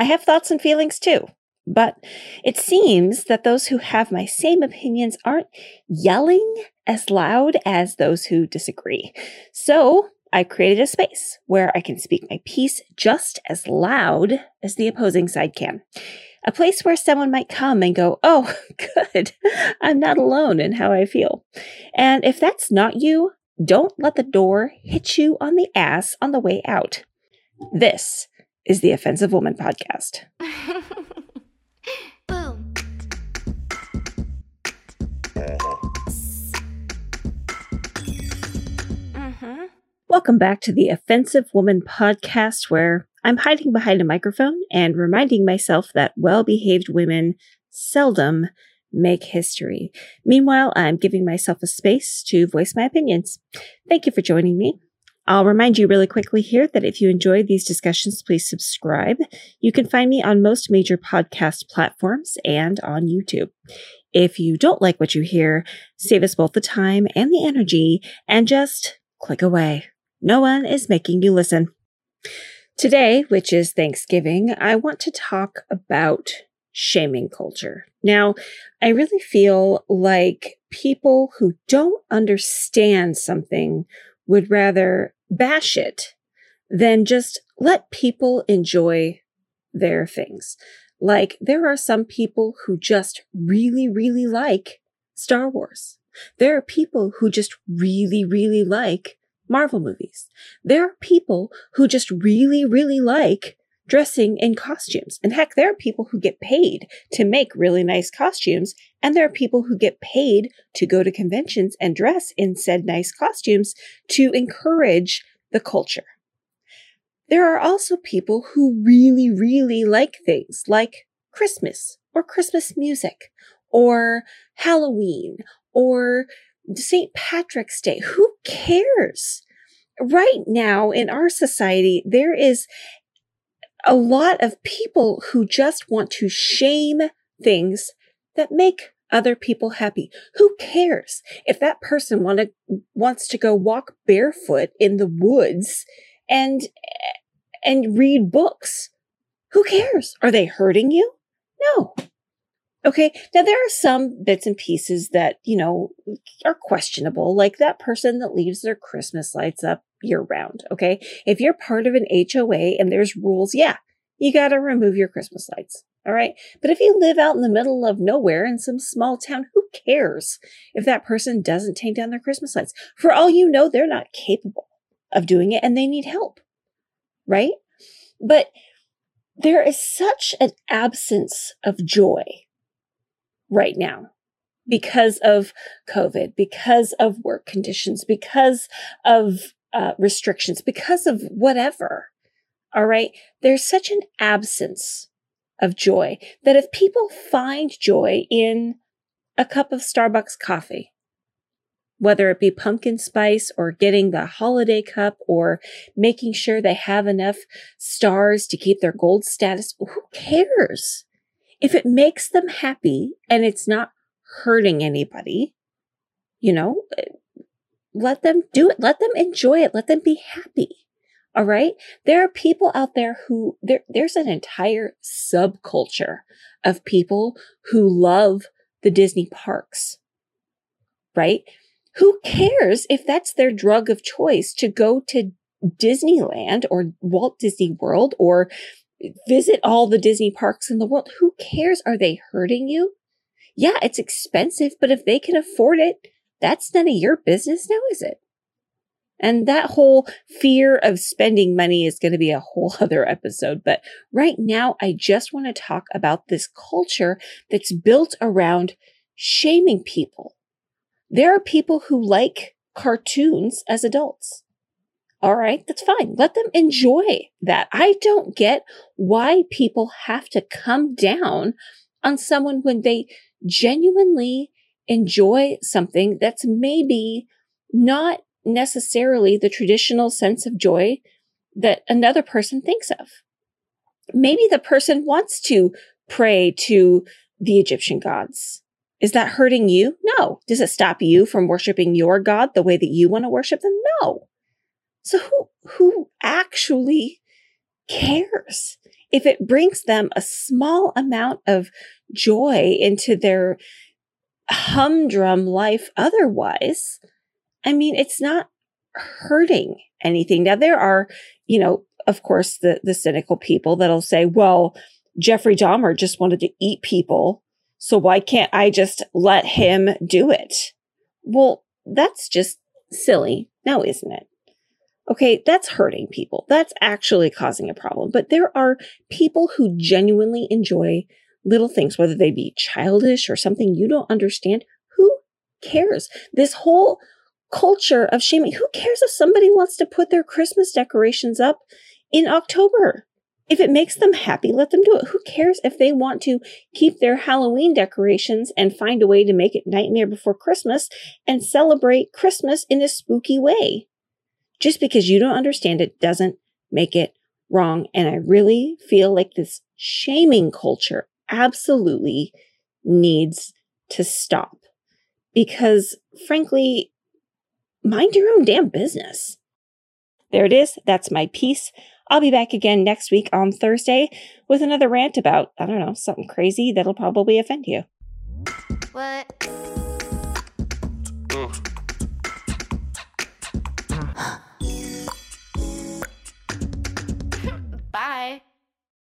I have thoughts and feelings too. But it seems that those who have my same opinions aren't yelling as loud as those who disagree. So I created a space where I can speak my piece just as loud as the opposing side can. A place where someone might come and go, Oh, good, I'm not alone in how I feel. And if that's not you, don't let the door hit you on the ass on the way out. This is the Offensive Woman Podcast. Boom. Mm-hmm. Welcome back to the Offensive Woman Podcast, where I'm hiding behind a microphone and reminding myself that well behaved women seldom make history. Meanwhile, I'm giving myself a space to voice my opinions. Thank you for joining me. I'll remind you really quickly here that if you enjoy these discussions, please subscribe. You can find me on most major podcast platforms and on YouTube. If you don't like what you hear, save us both the time and the energy and just click away. No one is making you listen. Today, which is Thanksgiving, I want to talk about shaming culture. Now, I really feel like people who don't understand something would rather bash it than just let people enjoy their things. Like, there are some people who just really, really like Star Wars. There are people who just really, really like Marvel movies. There are people who just really, really like dressing in costumes. And heck, there are people who get paid to make really nice costumes. And there are people who get paid to go to conventions and dress in said nice costumes to encourage the culture. There are also people who really, really like things like Christmas or Christmas music or Halloween or St. Patrick's Day. Who cares? Right now in our society, there is a lot of people who just want to shame things that make other people happy. Who cares if that person want to, wants to go walk barefoot in the woods and and read books? Who cares? Are they hurting you? No. Okay. Now there are some bits and pieces that, you know, are questionable, like that person that leaves their Christmas lights up year round. Okay. If you're part of an HOA and there's rules, yeah, you got to remove your Christmas lights. All right. But if you live out in the middle of nowhere in some small town, who cares if that person doesn't take down their Christmas lights? For all you know, they're not capable of doing it and they need help. Right. But there is such an absence of joy right now because of COVID, because of work conditions, because of uh, restrictions, because of whatever. All right. There's such an absence of joy that if people find joy in a cup of Starbucks coffee, whether it be pumpkin spice or getting the holiday cup or making sure they have enough stars to keep their gold status, who cares? If it makes them happy and it's not hurting anybody, you know, let them do it. Let them enjoy it. Let them be happy. All right. There are people out there who there, there's an entire subculture of people who love the Disney parks. Right. Who cares if that's their drug of choice to go to Disneyland or Walt Disney World or visit all the Disney parks in the world? Who cares? Are they hurting you? Yeah, it's expensive, but if they can afford it, that's none of your business now, is it? And that whole fear of spending money is going to be a whole other episode. But right now, I just want to talk about this culture that's built around shaming people. There are people who like cartoons as adults. All right, that's fine. Let them enjoy that. I don't get why people have to come down on someone when they genuinely enjoy something that's maybe not necessarily the traditional sense of joy that another person thinks of. Maybe the person wants to pray to the Egyptian gods. Is that hurting you? No. Does it stop you from worshiping your God the way that you want to worship them? No. So who, who actually cares if it brings them a small amount of joy into their humdrum life otherwise, I mean, it's not hurting anything. Now, there are, you know, of course, the, the cynical people that'll say, well, Jeffrey Dahmer just wanted to eat people. So why can't I just let him do it? Well, that's just silly now, isn't it? Okay, that's hurting people. That's actually causing a problem. But there are people who genuinely enjoy little things, whether they be childish or something you don't understand. Who cares? This whole culture of shaming, who cares if somebody wants to put their Christmas decorations up in October? If it makes them happy, let them do it. Who cares if they want to keep their Halloween decorations and find a way to make it Nightmare Before Christmas and celebrate Christmas in a spooky way? Just because you don't understand it doesn't make it wrong. And I really feel like this shaming culture absolutely needs to stop because frankly, mind your own damn business. There it is. That's my piece. I'll be back again next week on Thursday with another rant about, I don't know, something crazy that'll probably offend you. What?